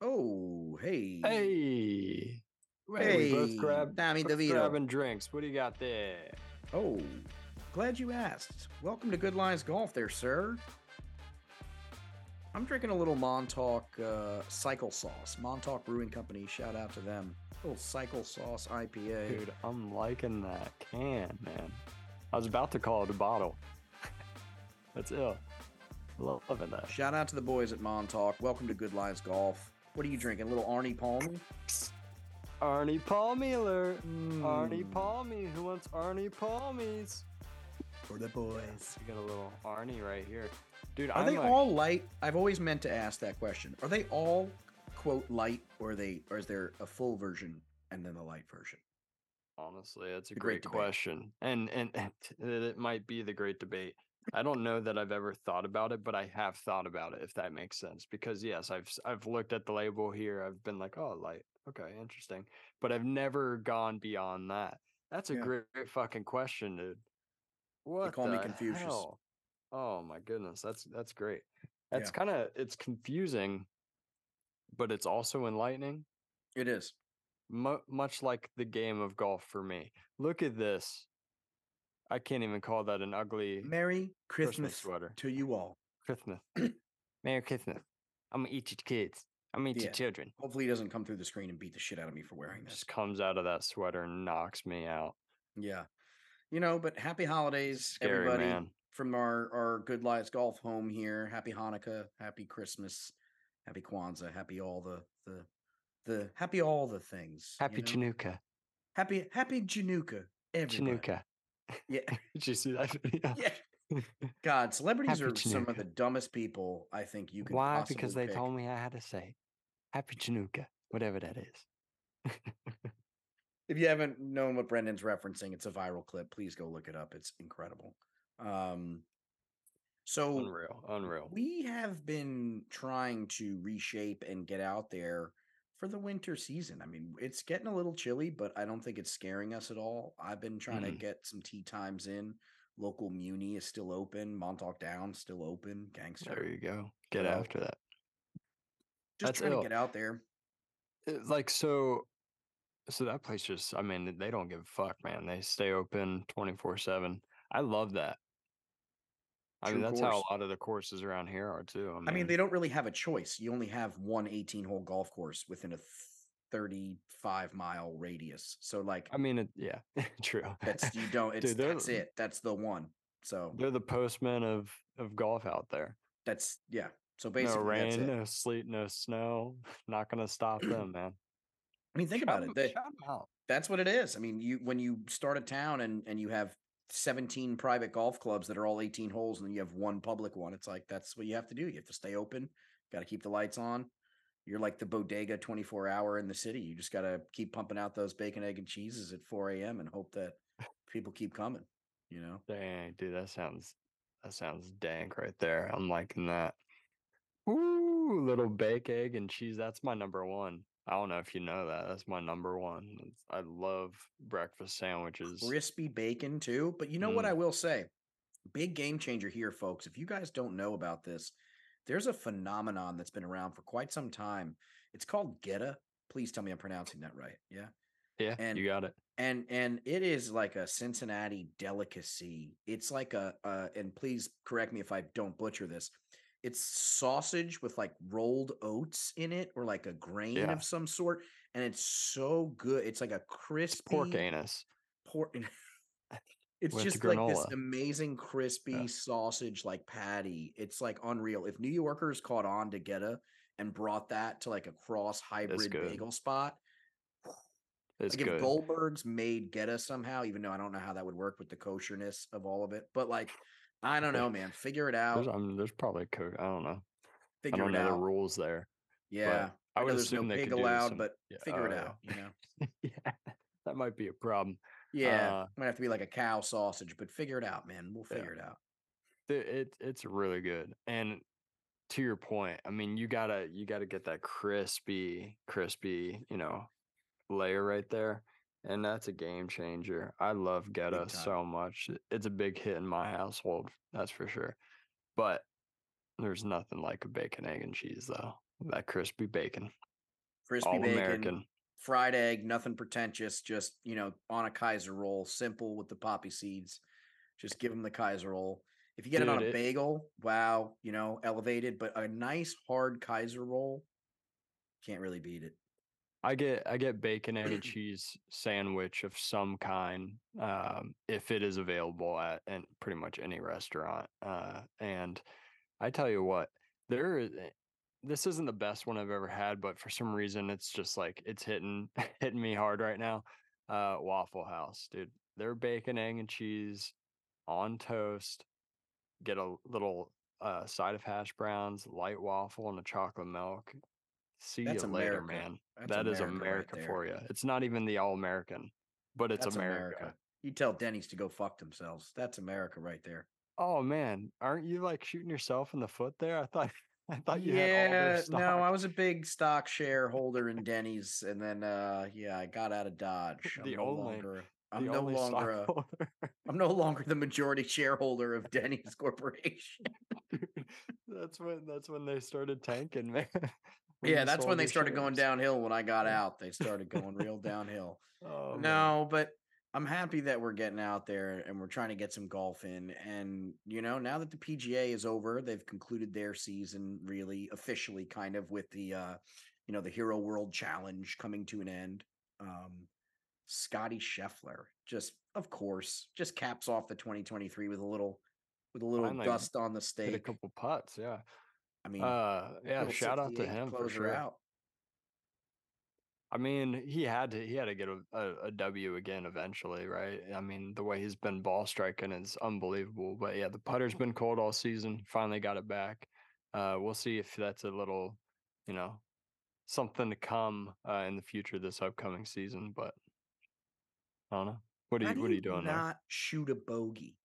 Oh, hey. Hey. Hey, we both grab Tommy both DeVito. grabbing drinks. What do you got there? Oh, glad you asked. Welcome to Good Lies Golf there, sir. I'm drinking a little Montauk uh, Cycle Sauce. Montauk Brewing Company, shout out to them. little Cycle Sauce IPA. Dude, I'm liking that can, man. I was about to call it a bottle. That's ill. Loving that. Shout out to the boys at Montauk. Welcome to Good Lies Golf. What are you drinking? A little Arnie Palmy? Arnie Palmy alert. Arnie Mm, Palmy. Who wants Arnie Palmies? For the boys. You got a little Arnie right here. Dude, Are I'm they like- all light? I've always meant to ask that question. Are they all quote light, or are they, or is there a full version and then the light version? Honestly, that's a The great great, question, and and and it might be the great debate. I don't know that I've ever thought about it, but I have thought about it. If that makes sense, because yes, I've I've looked at the label here. I've been like, oh, light, okay, interesting, but I've never gone beyond that. That's a Yeah. great, great fucking question, dude. What they call me Confucius. hell? Oh my goodness, that's that's great. That's Yeah. kind of it's confusing, but it's also enlightening It is. mu- much like the game of golf for me. Look at this. I can't even call that an ugly Merry Christmas Christmas sweater. to you all. Christmas. Merry Christmas. I'm gonna eat your kids. I'm gonna eat Yeah. your children. Hopefully, he doesn't come through the screen and beat the shit out of me for wearing this. Just comes out of that sweater and knocks me out. Yeah. You know, but happy holidays, Scary everybody, man. from our, our Good Lies Golf home here. Happy Hanukkah, happy Christmas, happy Kwanzaa, happy all the, the, the, happy all the things. you Happy know? Chinooka. Happy, happy Januka, everybody. Chinooka. Yeah. Did you see that video? Yeah. God, celebrities Happy are some of the dumbest people I think you can Why? possibly Because they pick. told me I had to say Happy Chinooka, whatever that is. If you haven't known what Brendan's referencing, it's a viral clip. Please go look it up. It's incredible. Um, so unreal. Unreal. we have been trying to reshape and get out there for the winter season. I mean, it's getting a little chilly, but I don't think it's scaring us at all. I've been trying to Mm-mm. get some tea times in. Local Muni is still open. Montauk Down still open. Gangster. There you go. Get after that. Just that's trying ill. to get out there. Uh, like so so that place just i mean they don't give a fuck man they stay open 24 7 i love that i mean that's how a lot of the courses around here are too i mean, I mean, they don't really have a choice. You only have one 18 hole golf course within a 35 mile radius. So, like, i mean it, yeah true that's you don't, it's Dude, that's it. That's the one. So, they're the postmen of of golf out there that's, yeah. So no basically, that's rain it. no sleet no snow not gonna stop them man I mean, think Shout about 'em- it. They, shout 'em out. that's what it is. I mean, you when you start a town and and you have 17 private golf clubs that are all 18 holes, and then you have one public one. It's like that's what you have to do. You have to stay open. Got to keep the lights on. You're like the bodega 24 hour in the city. You just got to keep pumping out those bacon, egg, and cheeses at 4 a.m. and hope that people keep coming. You know, dang dude that sounds that sounds dank right there i'm liking that Ooh, little bake egg and cheese. That's my number one. I don't know if you know that. That's my number one. I love breakfast sandwiches. crispy bacon too. But you know what Mm. I will say? Big game changer here, folks. If you guys don't know about this, there's a phenomenon that's been around for quite some time. It's called Goetta. Please tell me I'm pronouncing that right. Yeah. Yeah, and- you got it. and and it is like a Cincinnati delicacy. It's like a uh, and please correct me if I don't butcher this. It's sausage with like rolled oats in it or like a grain Yeah. of some sort, and it's so good. It's like a crispy Pork anus. pork. It's With just like this amazing crispy sausage like patty. It's like unreal. If New Yorkers caught on to Goetta and brought that to like a cross hybrid bagel spot, It's like good. if Goldberg's made Goetta somehow, even though I don't know how that would work with the kosherness of all of it, but like I don't know, man. Figure it There's, out. I mean, there's probably co- I don't know. I Figure don't it know the rules there. Yeah, I I, would there's assume no they pig could allowed, some- but yeah, figure it oh, out. You know. yeah, that might be a problem. Yeah, Uh, might have to be like a cow sausage, but figure it out, man. We'll Yeah. figure it out. It, it it's really good. And to your point, I mean, you gotta you gotta get that crispy, crispy, you know, layer right there, and that's a game changer. I love Goetta so much. It's a big hit in my household, that's for sure. But there's nothing like a bacon, egg, and cheese though. That crispy bacon. crispy All bacon, American. fried egg, nothing pretentious, just you know, on a Kaiser roll, simple with the poppy seeds. Just give them the Kaiser roll. If you get it on Dude, a it- bagel, wow, you know, elevated, but a nice hard Kaiser roll, can't really beat it. I get I get bacon egg and cheese sandwich of some kind um, if it is available at and pretty much any restaurant. Uh, and I tell you what, there is eh, this isn't the best one I've ever had, but for some reason it's just like it's hitting hitting me hard right now. Uh, Waffle House, dude, their bacon egg and cheese on toast. Get a little uh, side of hash browns, light waffle, and a chocolate milk. See That's you later, man. That's That is America right America there. for you. It's not even the all American, but it's That's America. You tell Denny's to go fuck themselves. That's America right there. Oh man, aren't you like shooting yourself in the foot there? I thought I thought you had all yeah, no, I was a big stock shareholder in Denny's, and then uh yeah, I got out of Dodge. I'm The no only- longer. I'm the no only longer. A. I'm no longer the majority shareholder of Denny's Corporation. Dude, that's when that's when they started tanking, man. Yeah, that's when they started going downhill. When I got out, they started going real downhill. Oh, man. no, but I'm happy that we're getting out there and we're trying to get some golf in. And you know, now that the PGA is over, they've concluded their season really officially, kind of with the uh, you know, the Hero World Challenge coming to an end. Um, Scotty Scheffler, just of course, just caps off the 2023 with a little with a little Finally dust on the Hit a stake. couple putts, yeah. I mean, Uh, yeah. Shout out to him for sure. out. I mean, he had to he had to get a, a, a W again eventually, right? I mean, the way he's been ball striking is unbelievable. But yeah, the putter's been cold all season. Finally got it back. Uh, we'll see if that's a little, you know, something to come uh, in the future this upcoming season. But I don't know. What are How you do What are you doing there? not shoot a bogey?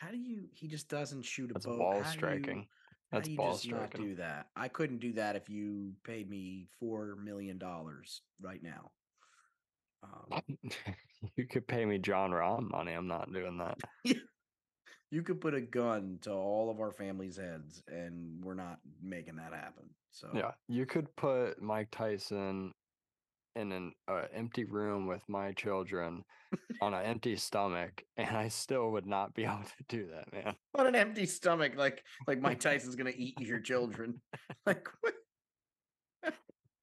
How do you? He just doesn't shoot a That's bogey. ball striking. How That's do you ball just not striking. do that? I couldn't do that if you paid me four million dollars right now. Um, you could pay me Jon Rahm money. I'm not doing that. you could put a gun to all of our families' heads, and we're not making that happen. So Yeah, you could put Mike Tyson in an uh, empty room with my children on an empty stomach, and I still would not be able to do that, man. on an empty stomach, like like Mike Tyson's gonna eat your children. Like what?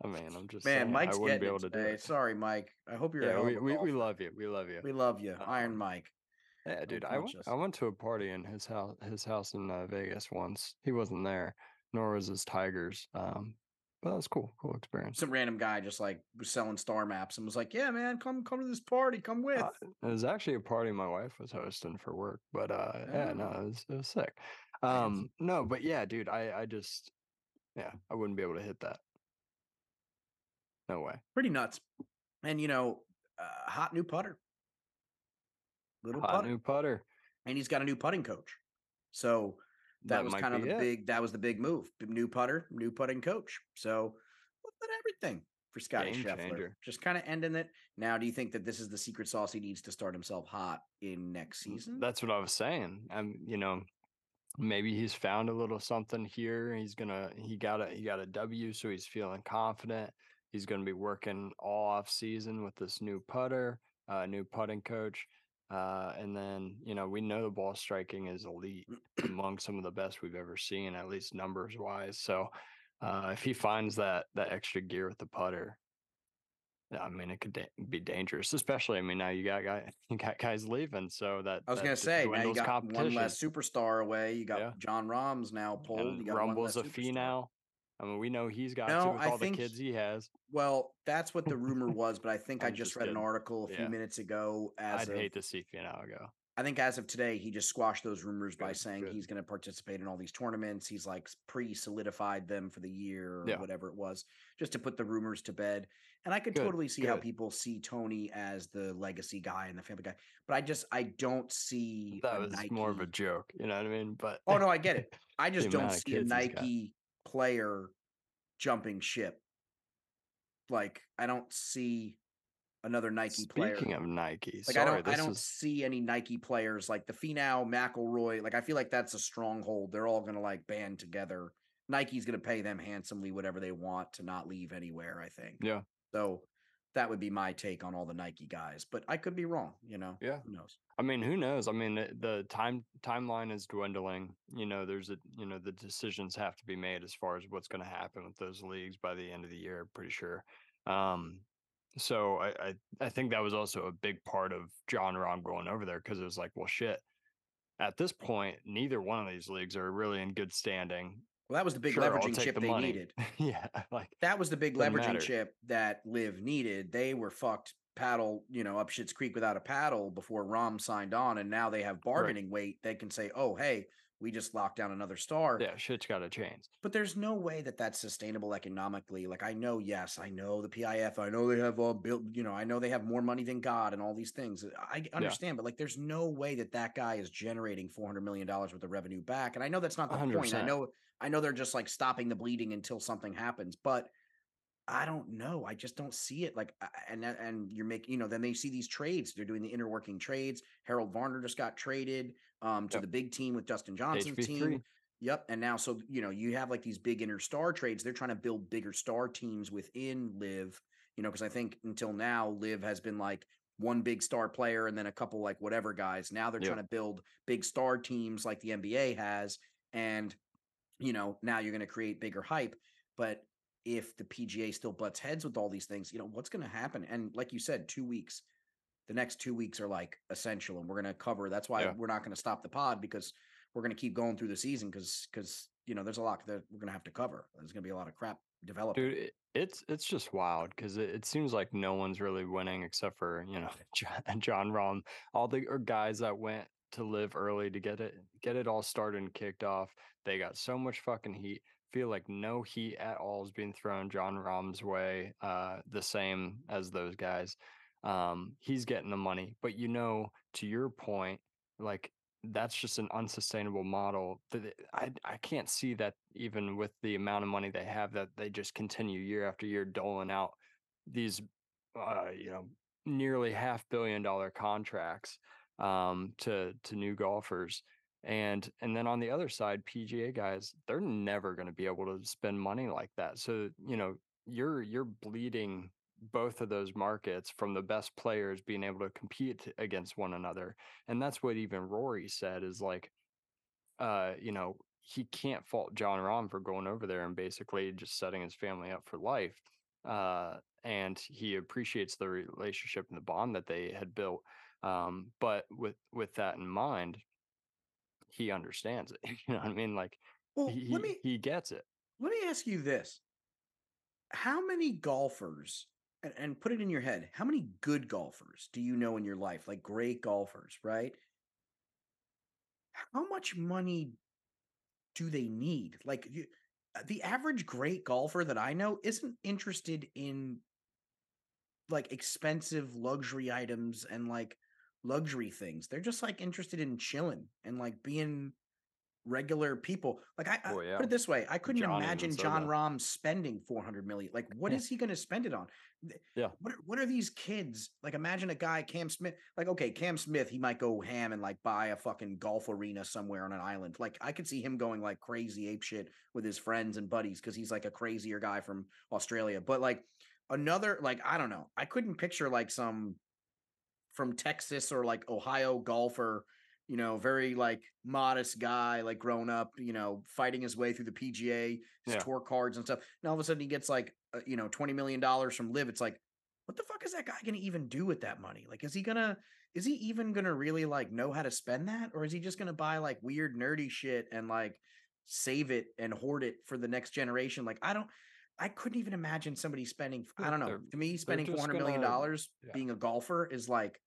I mean, I'm just man, saying, Mike's I wouldn't be able to do today. it. Sorry, Mike. I hope you're. Yeah, we, we, we love you. We love you. We love you, Iron Um, Mike. Yeah, dude. I went, us. I went to a party in his house his house in uh, Vegas once. He wasn't there, nor was his Tigers. Um, but that was cool. Cool experience. Some random guy just like was selling star maps and was like, "Yeah, man, come come to this party. Come with." Uh, it was actually a party my wife was hosting for work, but uh, yeah, no, Oh. it was, it was sick. Um, no, but yeah, dude, I I just yeah, I wouldn't be able to hit that. No way. Pretty nuts. And you know, uh, hot new putter, little Hot putter, new putter. and he's got a new putting coach. So that, That was kind of the it. big. That was the big move. New putter, new putting coach. So everything for Scotty Game Scheffler. changer. Just kind of ending it. Now, do you think that this is the secret sauce he needs to start himself hot in next season? That's what I was saying. I'm, you know, maybe he's found a little something here. He's gonna he got a he got a W, so he's feeling confident. He's gonna be working all off season with this new putter, uh, new putting coach. Uh, and then, you know, we know the ball striking is elite among some of the best we've ever seen, at least numbers wise. So uh, if he finds that that extra gear with the putter, I mean, it could da- be dangerous, especially. I mean, now you got guy, you got guys leaving, so that I was gonna say now you got one less superstar away. You got Yeah. Jon Rahm's now pulled. and you got Rumble's a Finau. I mean, we know he's got No, to with I all the kids he has. Well, that's what the rumor was, but I think I just just read an article a few Yeah. minutes ago. As I'd of, hate to see Finau go. I think as of today, he just squashed those rumors by saying good. he's going to participate in all these tournaments. He's like pre-solidified them for the year or Yeah. whatever it was, just to put the rumors to bed. And I could Good, totally see how people see Tony as the legacy guy and the family guy, but I just I don't see That was more of a joke, you know what I mean? But Oh no, I get it. I just don't see a kids he's got. Nike player jumping ship. Like I don't see another Nike player. Speaking of Nike, Like sorry, I don't, I don't is see any Nike players like the Finau, McIlroy. Like I feel like that's a stronghold. They're all gonna like band together. Nike's going to pay them handsomely whatever they want to not leave anywhere. I think. Yeah. So that would be my take on all the Nike guys, but I could be wrong. You know. Yeah. Who knows? I mean, who knows? I mean, the, the time timeline is dwindling. You know, there's a you know the decisions have to be made as far as what's going to happen with those leagues by the end of the year. Pretty sure. Um, so I, I I think that was also a big part of Jon Rahm going over there because it was like, well, shit. At this point, neither one of these leagues are really in good standing. Well, that was the big Sure, leveraging chip the they money. needed. yeah, like That was the big leveraging matter. chip that LIV needed. They were fucked paddle, you know, up Shit's Creek without a paddle before Rahm signed on, and now they have bargaining weight. They can say, "Oh, hey, we just locked down another star." yeah, shit's got to change. But there's no way that that's sustainable economically. Like I know, yes, I know the PIF. I know they have all built. You know, I know they have more money than God and all these things. Uh, I understand, but like, there's no way that that guy is generating 400 million dollars worth of revenue back. And I know that's not the point. I know, I know they're just like stopping the bleeding until something happens, but. I don't know. I just don't see it. Like, and and you're making, you know, then they see these trades. They're doing the interworking trades. Harold Varner just got traded um, to Yep. the big team with Dustin Johnson's HV3. team. Yep. And now, so you know, you have like these big inner star trades. They're trying to build bigger star teams within LIV. You know, because I think until now, LIV has been like one big star player and then a couple like whatever guys. Now they're Yeah. trying to build big star teams like the NBA has, and you know, now you're going to create bigger hype. But if the PGA still butts heads with all these things, you know, what's going to happen? And like you said, two weeks. The next two weeks are like essential, and we're going to cover. That's why Yeah. we're not going to stop the pod because we're going to keep going through the season because because you know there's a lot that we're going to have to cover. There's going to be a lot of crap developing. Dude, it, it's it's just wild because it, it seems like no one's really winning except for you know Jon, Jon Rahm, all the guys that went to LIV early to get it get it all started and kicked off. They got so much fucking heat. Feel like no heat at all is being thrown Jon Rahm's way. Uh, the same as those guys. Um, he's getting the money, but you know, to your point, like that's just an unsustainable model. I I can't see that even with the amount of money they have that they just continue year after year doling out these uh you know nearly half billion dollar contracts um to to new golfers and and then on the other side PGA guys they're never going to be able to spend money like that. So you know you're you're bleeding both of those markets from the best players being able to compete against one another. And that's what even Rory said is like uh you know he can't fault Jon Rahm for going over there and basically just setting his family up for life uh and he appreciates the relationship and the bond that they had built um but with with that in mind he understands it you know what i mean like Well, he, let me he gets it let me ask you this: How many golfers, and, and put it in your head, how many good golfers do you know in your life, like great golfers, right? How much money do they need? Like you, uh, the average great golfer that I know isn't interested in like expensive luxury items and like luxury things. They're just like interested in chilling and like being regular people. Like I, I Oh, put it this way, I couldn't John imagine John that. Rahm spending 400 million. Like what Yeah. is he going to spend it on? Yeah. What are, what are these kids? Like imagine a guy Cam Smith, like okay, Cam Smith, he might go ham and like buy a fucking golf arena somewhere on an island. Like I could see him going like crazy ape shit with his friends and buddies cuz he's like a crazier guy from Australia. But like another like I don't know. I couldn't picture like some from Texas or like Ohio golfer, you know, very like modest guy, like grown up, you know, fighting his way through the PGA, his Yeah. tour cards and stuff. And all of a sudden he gets like, uh, you know, $20 million from LIV. It's like, what the fuck is that guy going to even do with that money? Like, is he going to, is he even going to really like know how to spend that? Or is he just going to buy like weird, nerdy shit and like save it and hoard it for the next generation? Like, I don't, I couldn't even imagine somebody spending, I don't know. they're- To me, spending $400 million gonna- dollars yeah. being a golfer is like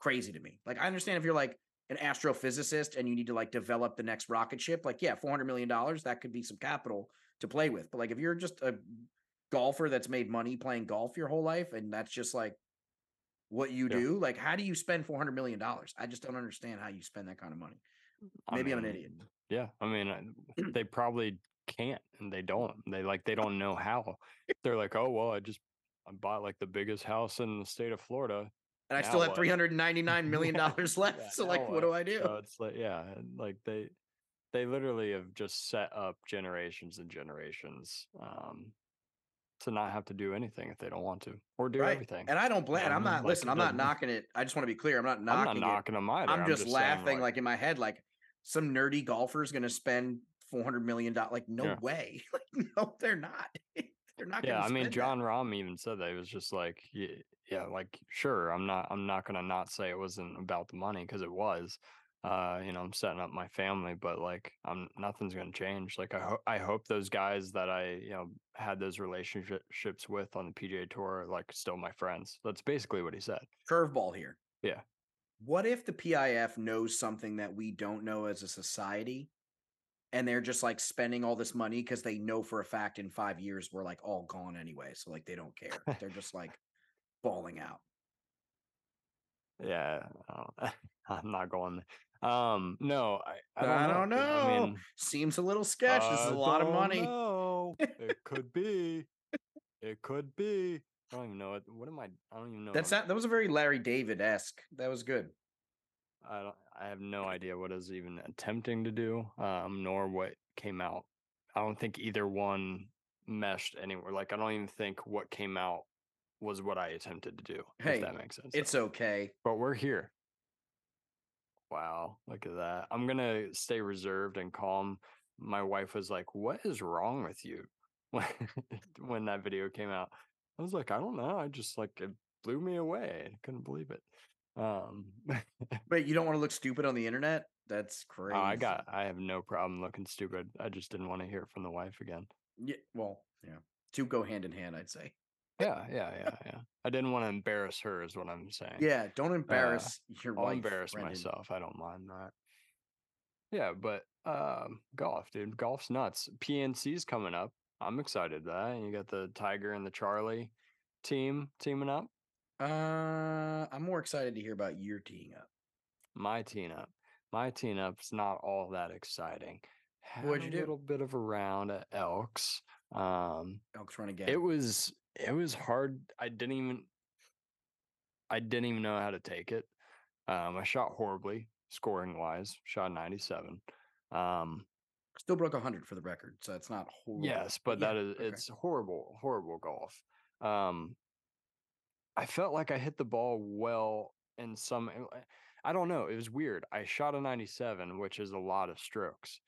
crazy to me. Like, I understand if you're like, an astrophysicist and you need to like develop the next rocket ship, like yeah, four hundred million dollars that could be some capital to play with. But like if you're just a golfer that's made money playing golf your whole life and that's just like what you Yeah. do, like how do you spend four hundred million dollars? I just don't understand how you spend that kind of money. I Maybe I'm an idiot. Yeah, I mean, I- they probably can't, and they don't. They like they don't know how. They're like, oh well, I just I bought like the biggest house in the state of Florida. And I Now still have what? three hundred ninety nine million Yeah, dollars left. yeah, so like, now what do I do? So it's like, yeah, like they they literally have just set up generations and generations um, to not have to do anything if they don't want to or do right. everything. And I don't blame. I'm not. Like, listen, I'm not knocking it. I just want to be clear. I'm not knocking. I'm knocking not it. knocking them either. I'm just, saying, laughing like, in my head, like some nerdy golfer is going to spend four hundred million dollars. Like, no Yeah. way. like, no, they're not. they're not. yeah gonna i mean spend that. Jon Rahm even said that he was just like yeah, yeah like sure i'm not i'm not gonna not say it wasn't about the money because it was uh you know i'm setting up my family but like i'm nothing's gonna change like i hope i hope those guys that i you know had those relationships with on the pga tour are like still my friends that's basically what he said curveball here. Yeah. What if the PIF knows something that we don't know as a society? And they're just like spending all this money because they know for a fact in five years we're like all gone anyway. So like they don't care. They're just like balling out. yeah I don't- i'm not going um no i, I I don't don't know, i mean Seems a little sketch. This is a lot of money. know. it could be. It could be. I don't even know it. What am I? I don't even know. That's that. That was a very Larry David esque. That was good. I don't. I have no idea what I was even attempting to do, um, nor what came out. I don't think either one meshed anywhere. Like I don't even think what came out was what I attempted to do. Hey, if that makes sense. It's okay. but we're here. Wow, look at that. I'm gonna stay reserved and calm. My wife was like, "What is wrong with you?" When when that video came out, I was like, "I don't know. I just like it blew me away. I couldn't believe it." Um, Wait, you don't want to look stupid on the internet? That's crazy. oh, I got. I have no problem looking stupid. I just didn't want to hear it from the wife again. Yeah. Well, yeah. Two go hand in hand, I'd say. Yeah, yeah, yeah, yeah. I didn't want to embarrass her, is what I'm saying. Yeah. Don't embarrass your I'll wife. embarrass Brendan. myself. I don't mind that. Yeah, but um, golf, dude, golf's nuts. PNC's coming up. I'm excited that. You got the Tiger and the Charlie team teaming up. Uh, I'm more excited to hear about your teeing up. My teeing up. My team up's not all that exciting. Had What'd a you do? little bit of a round at Elks. Um, Elk's Run again. it was it was hard. I didn't even I didn't even know how to take it. Um, I shot horribly, scoring wise. Shot 97. Um, Still broke 100 for the record, so it's not horrible. Yes, but Yeah, that is okay. it's horrible, horrible golf. Um I felt like I hit the ball well in some uh, I don't know, it was weird. I shot a 97, which is a lot of strokes.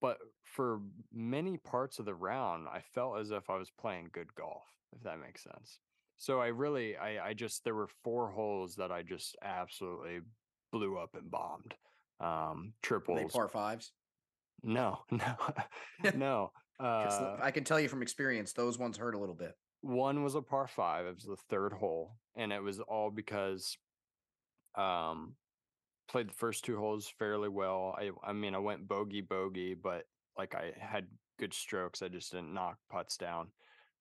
But for many parts of the round, I felt as if I was playing good golf, if that makes sense. So I really I I just there were four holes that I just absolutely blew up and bombed. Um Were they triples. par fives. No, no. no. Uh I can tell you from experience, those ones hurt a little bit. One was a par five. It was the third hole, and it was all because um played the first two holes fairly well. I I mean I went bogey bogey, but like I had good strokes. I just didn't knock putts down.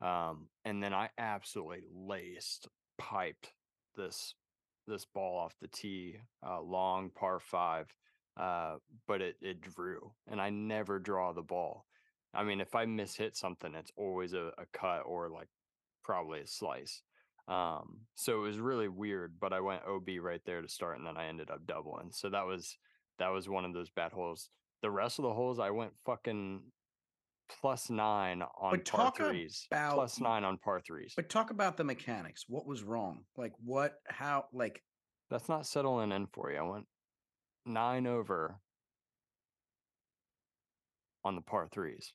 Um and then I absolutely laced piped this this ball off the tee, uh long par five. Uh but it it drew and I never draw the ball. I mean if I mishit something, it's always a, a cut or like probably a slice. Um, so it was really weird, but I went OB right there to start, and then I ended up doubling. So that was that was one of those bad holes. The rest of the holes, I went fucking plus nine on But par threes, about- plus nine on par threes. But talk about the mechanics. What was wrong? Like what? How? Like That's not settling in for you. I went nine over on the par threes.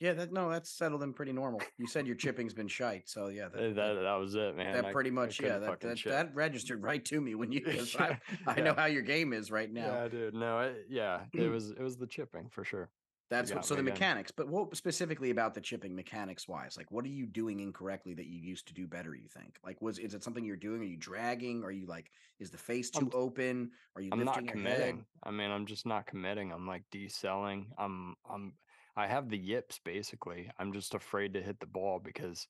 Yeah, that no, that's settled in pretty normal. You said your chipping's been shite, so yeah, that, That that was it, man. that I- pretty much yeah, that that, that registered right to me when you. 'cause I, I know how your game is right now. Yeah, dude. No, it, yeah, it was it was the chipping for sure. That's what. So the again. mechanics, but what specifically about the chipping mechanics wise? Like, what are you doing incorrectly that you used to do better? You think? Like, was is it something you're doing? Are you dragging? Are you like, is the face too I'm- open? Are you I'm not your head? committing. I mean, I'm just not committing. I'm like deselling. I'm I'm I have the yips basically. I'm just afraid to hit the ball because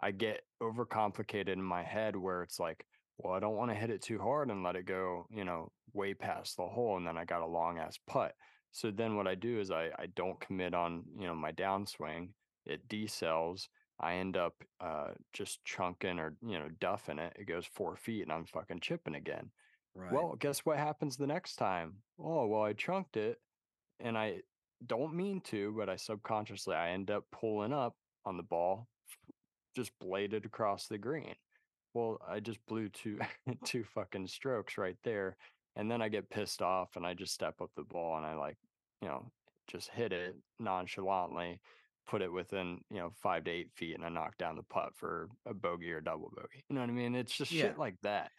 I get overcomplicated in my head where it's like, well, I don't want to hit it too hard and let it go, you know, way past the hole and then I got a long ass putt. So then what I do is I I don't commit on, you know, my downswing. It desells. I end up uh just chunking or, you know, duffing it. It goes 4 feet and I'm fucking chipping again. Right. Well, guess what happens the next time? Oh, well, I chunked it and I don't mean to, but I subconsciously I end up pulling up on the ball, just bladed across the green. Well, I just blew two two fucking strokes right there, and then I get pissed off and I just step up the ball and I like, you know, just hit it nonchalantly, put it within you know five to eight feet, and I knock down the putt for a bogey or double bogey. You know what I mean? It's just Yeah. shit like that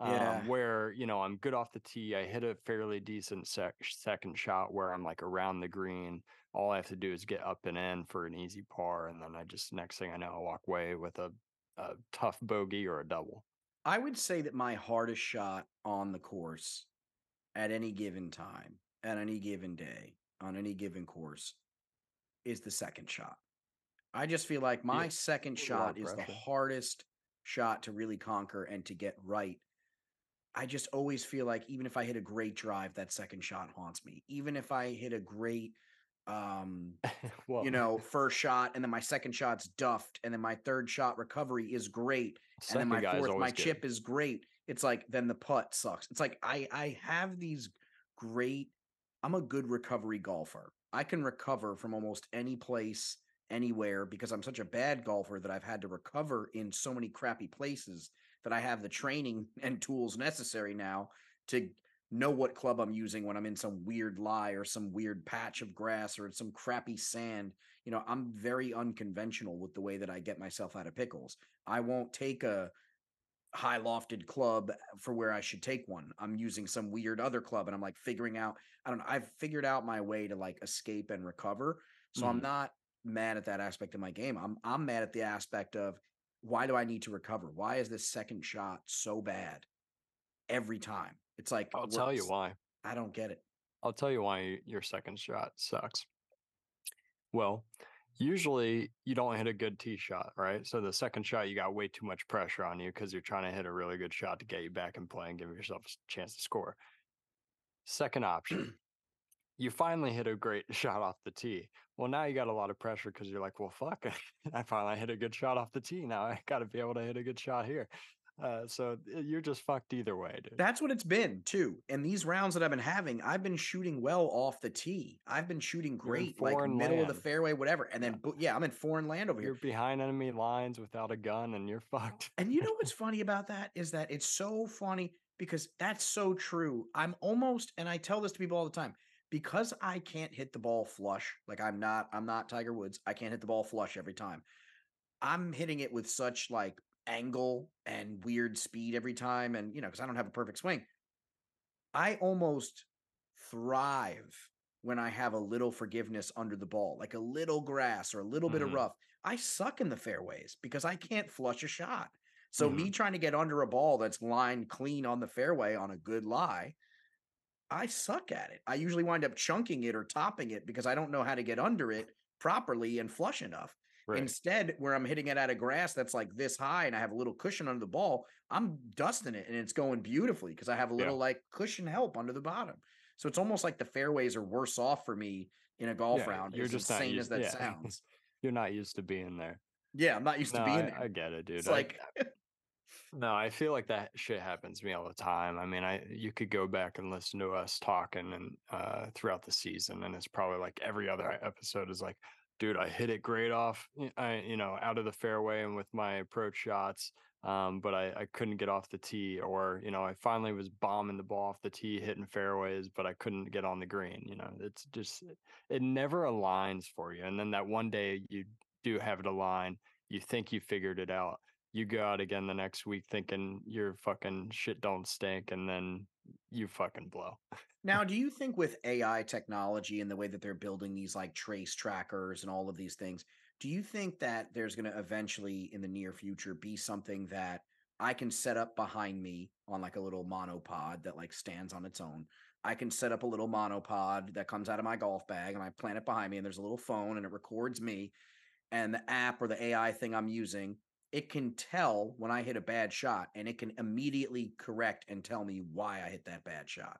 Yeah. um, where you know I'm good off the tee. I hit a fairly decent sec- second shot where I'm like around the green. All I have to do is get up and in for an easy par, and then I just next thing I know, I walk away with a, a tough bogey or a double. I would say that my hardest shot on the course at any given time, at any given day, on any given course is the second shot. I just feel like my second lot of shot is the hardest shot to really conquer and to get right. I just always feel like even if I hit a great drive, that second shot haunts me. Even if I hit a great um you know, first shot, and then my second shot's duffed, and then my third shot recovery is great, and then my fourth, my good. chip is great. It's like then the putt sucks. It's like I I have these great. I'm a good recovery golfer. I can recover from almost any place, anywhere, because I'm such a bad golfer that I've had to recover in so many crappy places that I have the training and tools necessary now to know what club I'm using when I'm in some weird lie or some weird patch of grass or some crappy sand. You know, I'm very unconventional with the way that I get myself out of pickles. I won't take a high lofted club for where I should take one. I'm using some weird other club and I'm like figuring out, I don't know, I've figured out my way to like escape and recover. So I'm Mhm. not mad at that aspect of my game. I'm I'm mad at the aspect of why do I need to recover? Why is this second shot so bad every time? It's like I'll tell you why. I don't get it. I'll tell you why your second shot sucks. Well, usually you don't hit a good tee shot, right? So the second shot, you got way too much pressure on you because you're trying to hit a really good shot to get you back in play and give yourself a chance to score. Second option, you finally hit a great shot off the tee. Well, now you got a lot of pressure because you're like, well, fuck, I finally hit a good shot off the tee. Now I got to be able to hit a good shot here. Uh, so uh, you're just fucked either way, dude. That's what it's been too. And these rounds that I've been having, I've been shooting well off the tee. I've been shooting great, like middle of the fairway, whatever. And then, Yeah. yeah, I'm in foreign land over here. You're here. behind enemy lines without a gun and you're fucked. And you know what's funny about that is that it's so funny because that's so true. I'm almost, and I tell this to people all the time, because I can't hit the ball flush. Like I'm not, I'm not Tiger Woods. I can't hit the ball flush every time. I'm hitting it with such like angle and weird speed every time, and you know, because I don't have a perfect swing. I almost thrive when I have a little forgiveness under the ball, like a little grass or a little bit of Mhm. rough. I suck in the fairways because I can't flush a shot. So Mhm. me trying to get under a ball that's lined clean on the fairway on a good lie, I suck at it. I usually wind up chunking it or topping it because I don't know how to get under it properly and flush enough. Right. Instead, where I'm hitting it out of grass that's like this high and I have a little cushion under the ball, I'm dusting it and it's going beautifully because I have a Yeah. little like cushion help under the bottom. So it's almost like the fairways are worse off for me in a golf Yeah, round. you're as just insane as that yeah. sounds. You're not used to being there. Yeah, I'm not used No, to being I, there. I get it, dude. it's I- like no, I feel like that shit happens to me all the time. I mean, I you could go back and listen to us talking and uh throughout the season, and it's probably like every other episode is like, dude, I hit it great off, I you know, out of the fairway and with my approach shots. Um, but I, I couldn't get off the tee, or you know, I finally was bombing the ball off the tee, hitting fairways, but I couldn't get on the green. You know, it's just it never aligns for you. And then that one day you do have it align, you think you figured it out. You go out again the next week thinking your fucking shit don't stink, and then you fucking blow. Now, do you think with AI technology and the way that they're building these like trace trackers and all of these things, do you think that there's going to eventually in the near future be something that I can set up behind me on like a little monopod that like stands on its own? I can set up a little monopod that comes out of my golf bag and I plant it behind me and there's a little phone and it records me and the app or the AI thing I'm using, it can tell when I hit a bad shot and it can immediately correct and tell me why I hit that bad shot.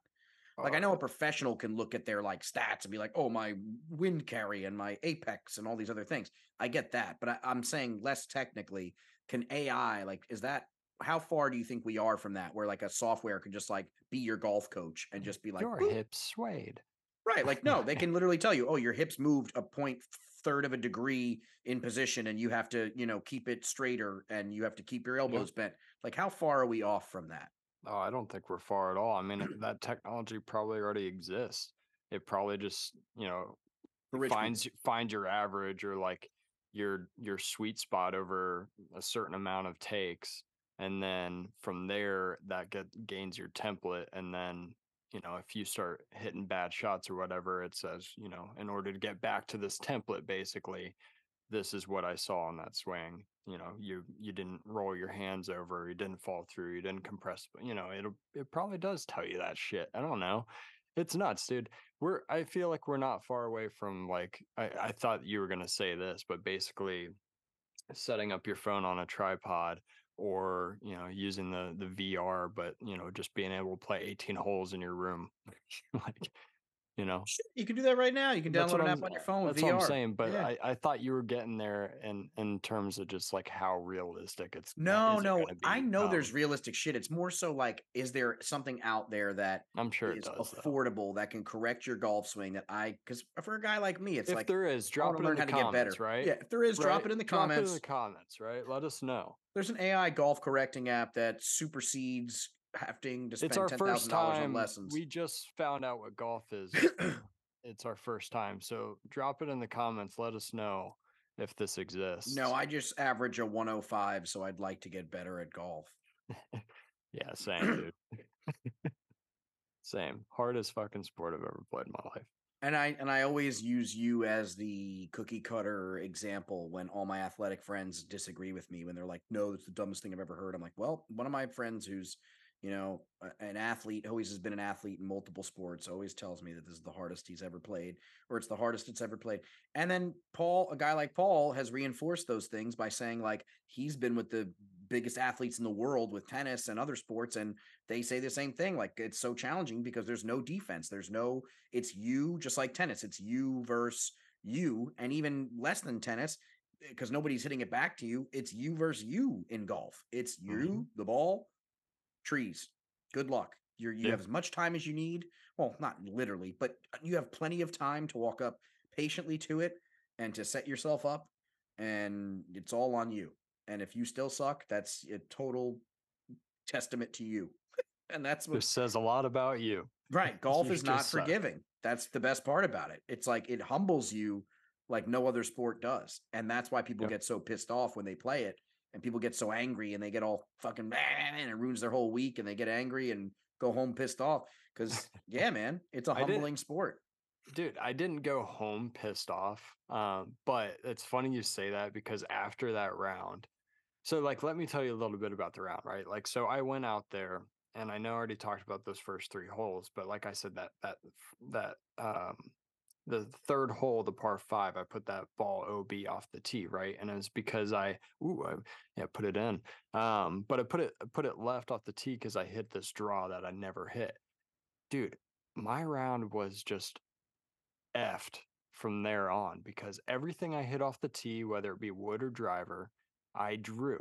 Like I know a oh. professional can look at their like stats and be like, "Oh, my wind carry and my apex and all these other things." I get that, but I, I'm saying less technically. Can AI like is that how far do you think we are from that? Where like a software could just like be your golf coach and just be like, your hips swayed. Right. Like, no, they can literally tell you, oh, your hips moved a point third of a degree in position and you have to, you know, keep it straighter and you have to keep your elbows bent. Like, how far are we off from that? Oh, I don't think we're far at all. I mean, that technology probably already exists. It probably just, you know, For rich people? finds finds your average or like your your sweet spot over a certain amount of takes and then from there that get gains your template and then you know if you start hitting bad shots or whatever it says you know in order to get back to this template basically this is what i saw on that swing. You know you you didn't roll your hands over you didn't fall through you didn't compress you know it'll it probably does tell you that shit. I don't know. It's nuts dude. We're i feel like we're not far away from like i, I thought you were to say this but basically setting up your phone on a tripod or you know using the the vr but you know just being able to play 18 holes in your room. Like you know You can do that right now. You can download an I'm, app on your phone with that's what i'm saying but Yeah. I, I thought you were getting there in in terms of just like how realistic it's No, it no, gonna I know um there's realistic shit. It's more so like, is there something out there that i'm sure it is does though. affordable that can correct your golf swing that I, because for a guy like me, it's if like, there is drop it in the how to get comments better. right Yeah, if there is, drop it in the comments. it in the comments right let us know There's an AI golf correcting app that supersedes having to spend it's our ten first thousand dollars on time lessons. we just found out what golf is it's our first time so drop it in the comments let us know if this exists no, I just average a 105, so I'd like to get better at golf. yeah same dude same hardest fucking sport i've ever played in my life And I and I always use you as the cookie cutter example when all my athletic friends disagree with me when they're like, "No, it's the dumbest thing I've ever heard." I'm like, "Well, one of my friends who's, you know, an athlete, always has been an athlete in multiple sports, always tells me that this is the hardest he's ever played, or it's the hardest it's ever played." And then Paul, a guy like Paul, has reinforced those things by saying like he's been with the biggest athletes in the world with tennis and other sports, and they say the same thing. Like it's so challenging because there's no defense, there's no it's you just like tennis it's you versus you and even less than tennis because nobody's hitting it back to you it's you versus you in golf it's you Mhm. the ball trees good luck you're you Yeah. have as much time as you need well not literally but uh, you have plenty of time to walk up patiently to it and to set yourself up and it's all on you and if you still suck that's a total testament to you and that's what this says a lot about you Right. Golf You is not suck. forgiving. That's the best part about it. It's like it humbles you like no other sport does. And that's why people Yep. get so pissed off when they play it. And people get so angry and they get all fucking man and it ruins their whole week and they get angry and go home pissed off. Cause yeah, man, it's a humbling sport. dude i didn't go home pissed off um but it's funny you say that because after that round so like let me tell you a little bit about the round right like so i went out there and i know i already talked about those first three holes but like i said that that that um the third hole the par five i put that ball ob off the tee right and it was because i ooh I, yeah put it in um but i put it put it left off the tee because i hit this draw that i never hit dude my round was just effed from there on because everything I hit off the tee, whether it be wood or driver, I drew.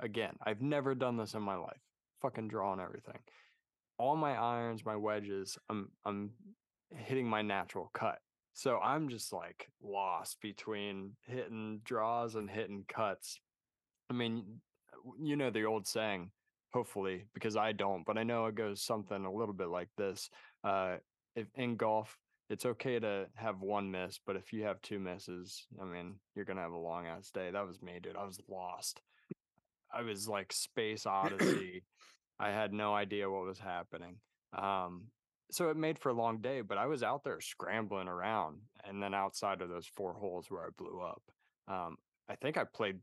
Again, I've never done this in my life. Fucking drawing everything. All my irons, my wedges, I'm I'm hitting my natural cut. So I'm just like lost between hitting draws and hitting cuts. I mean, you know the old saying, hopefully, because I don't, but I know it goes something a little bit like this. Uh, if in golf, it's okay to have one miss, but if you have two misses, I mean, you're gonna have a long ass day. That was me, dude. I was lost. I was like space odyssey. I had no idea what was happening. Um, so it made for a long day, but I was out there scrambling around, and then outside of those four holes where I blew up, um, I think I played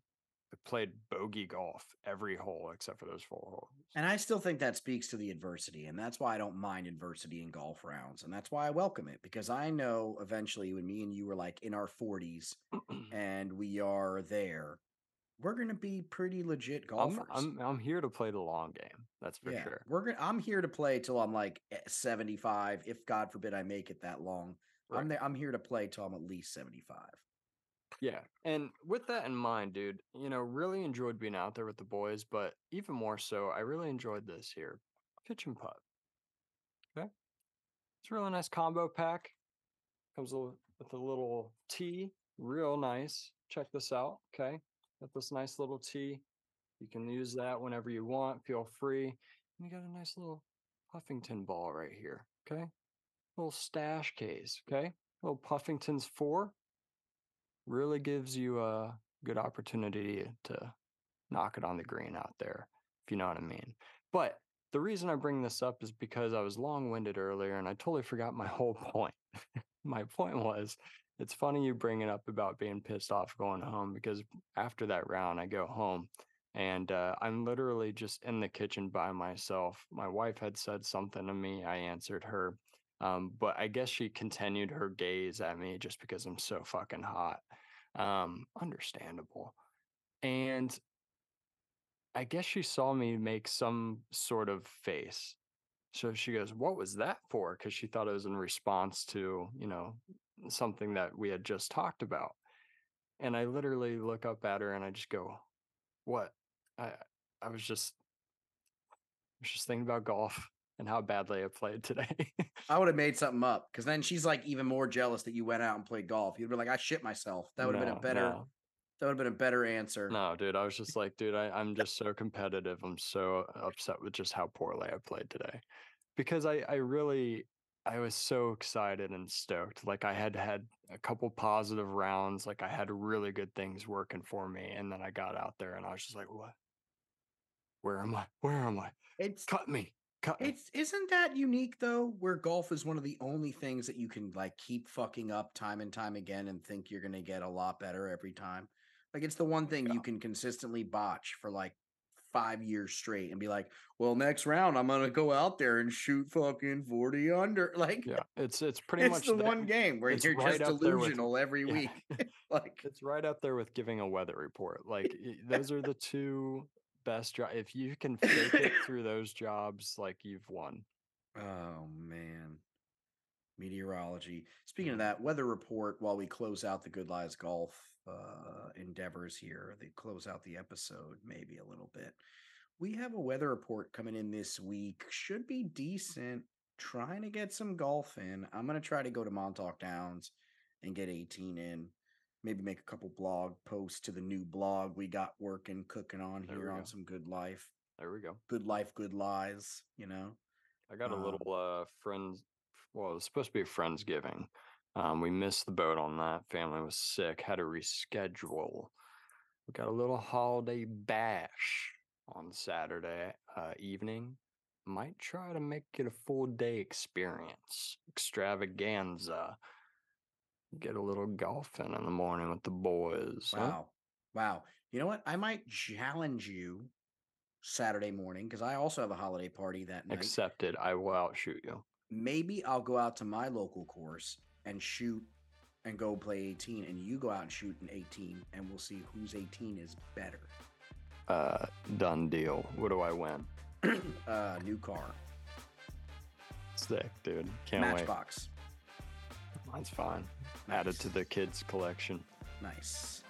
I played bogey golf every hole except for those four holes. And I still think that speaks to the adversity. And that's why I don't mind adversity in golf rounds. And that's why I welcome it because I know eventually when me and you were like in our 40s and we are there, we're going to be pretty legit I'm, golfers. I'm I'm here to play the long game. That's for yeah, sure. we're gonna. I'm here to play till I'm like eh, 75. If God forbid I make it that long, I'm there. I'm here to play till I'm at least 75. Yeah. And with that in mind, dude, you know, really enjoyed being out there with the boys, but even more so, I really enjoyed this here. Pitch and putt. Okay. It's a really nice combo pack. Comes with a little tee, real nice. Check this out. Okay. Got this nice little tee. You can use that whenever you want. Feel free. And you got a nice little Huffington ball right here. Okay. Little stash case. Okay. Little Puffington's 4 really gives you a good opportunity to knock it on the green out there, if you know what I mean. But the reason I bring this up is because I was long winded earlier and I totally forgot my whole point. my point was it's funny you bring it up about being pissed off going home because after that round, I go home and uh, I'm literally just in the kitchen by myself. My wife had said something to me, I answered her. Um, but I guess she continued her gaze at me just because I'm so fucking hot. Um, understandable. And I guess she saw me make some sort of face. So she goes, What was that for? Because she thought it was in response to, you know, something that we had just talked about. And I literally look up at her and I just go, What? I I was just I was just thinking about golf and how badly I played today. I would have made something up because then she's like even more jealous that you went out and played golf. You'd be like, I shit myself. That would have been a better. no. That would have been a better answer. No, dude, I was just like, dude, I, I'm just so competitive. I'm so upset with just how poorly I played today. Because I, I really I was so excited and stoked. Like I had had a couple positive rounds, like I had really good things working for me. And then I got out there and I was just like, What? Where am I? Where am I? It's Cut me. Cut me. it's isn't that unique though, where golf is one of the only things that you can like keep fucking up time and time again and think you're gonna get a lot better every time. Like it's the one thing Yeah. you can consistently botch for like five years straight and be like, well, next round I'm gonna go out there and shoot fucking 40 under. Like Yeah. It's it's pretty it's much the that- one game where you're right just there with- delusional every Yeah. week. like It's right up there with giving a weather report. Like those are the two best jobs. If you can fake it through those jobs, like you've won. Oh man. Meteorology. Speaking of mm-hmm. that, weather report while we close out the Good Lies Golf uh endeavors here. They close out the episode maybe a little bit. We have a weather report coming in this week. Should be decent. Trying to get some golf in. I'm gonna try to go to Montauk Downs and get 18 in. Maybe make a couple blog posts to the new blog we got working, cooking on There here on go. some good life. There we go. Good life, good lies, you know. I got a Um, little uh friends. Well, it was supposed to be a friendsgiving. Um, we missed the boat on that. Family was sick. Had to reschedule. We got a little holiday bash on Saturday uh, evening. Might try to make it a full day experience, extravaganza. Get a little golfing in the morning with the boys. huh? Wow. Wow. You know what? I might challenge you Saturday morning because I also have a holiday party that night. Accepted. I will outshoot you. Maybe I'll go out to my local course and shoot and go play 18, and you go out and shoot an 18, and we'll see whose 18 is better. Uh, done deal. What do I win? uh, new car, Sick, dude. Can't wait. Matchbox. Mine's fine. Added to the kids' collection. Nice.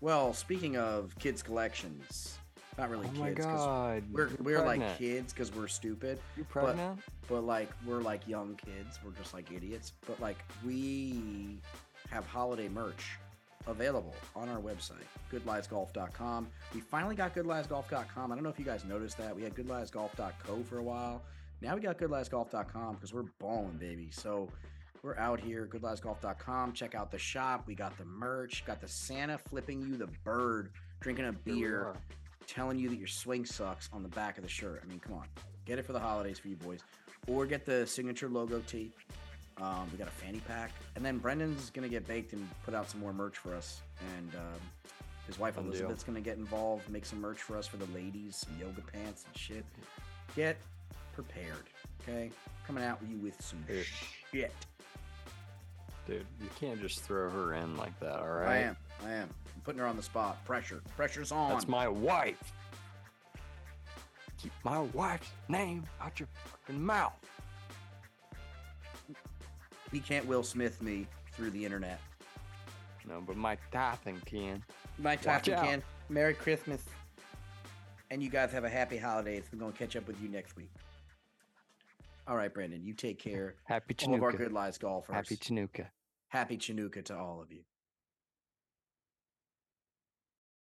Well, speaking of kids' collections, not really oh kids because we're you're we're like kids because we're stupid. You pregnant? but like we're like young kids. We're just like idiots. But like we have holiday merch available on our website goodliesgolf.com we finally got goodliesgolf.com i don't know if you guys noticed that. We had goodliesgolf.co for a while. Now we got goodliesgolf.com because we're balling baby. So we're out here goodliesgolf.com check out the shop. We got the merch. Got the santa flipping you the bird. Drinking a beer. Telling you that your swing sucks on the back of the shirt. I mean, come on, get it for the holidays for you boys, or get the signature logo tee. Um, we got a fanny pack, and then Brendan's gonna get baked and put out some more merch for us, and um, his wife Fun deal. Elizabeth's gonna get involved, make some merch for us for the ladies, some yoga pants and shit. Get prepared, okay? Coming out with you with some shit. Dude, you can't just throw her in like that, all right? I am, I am. I'm putting her on the spot. Pressure, pressure's on. That's my wife. Keep my wife's name out your fucking mouth. he can't Will Smith me through the internet. No, but Mike Tyson can. Mike Tyson can. Merry Christmas. And you guys have a happy holidays. We're going to catch up with you next week. All right, Brendan, you take care. Happy All of our good lies golfers. Happy Chinooka. Happy Chinooka to all of you.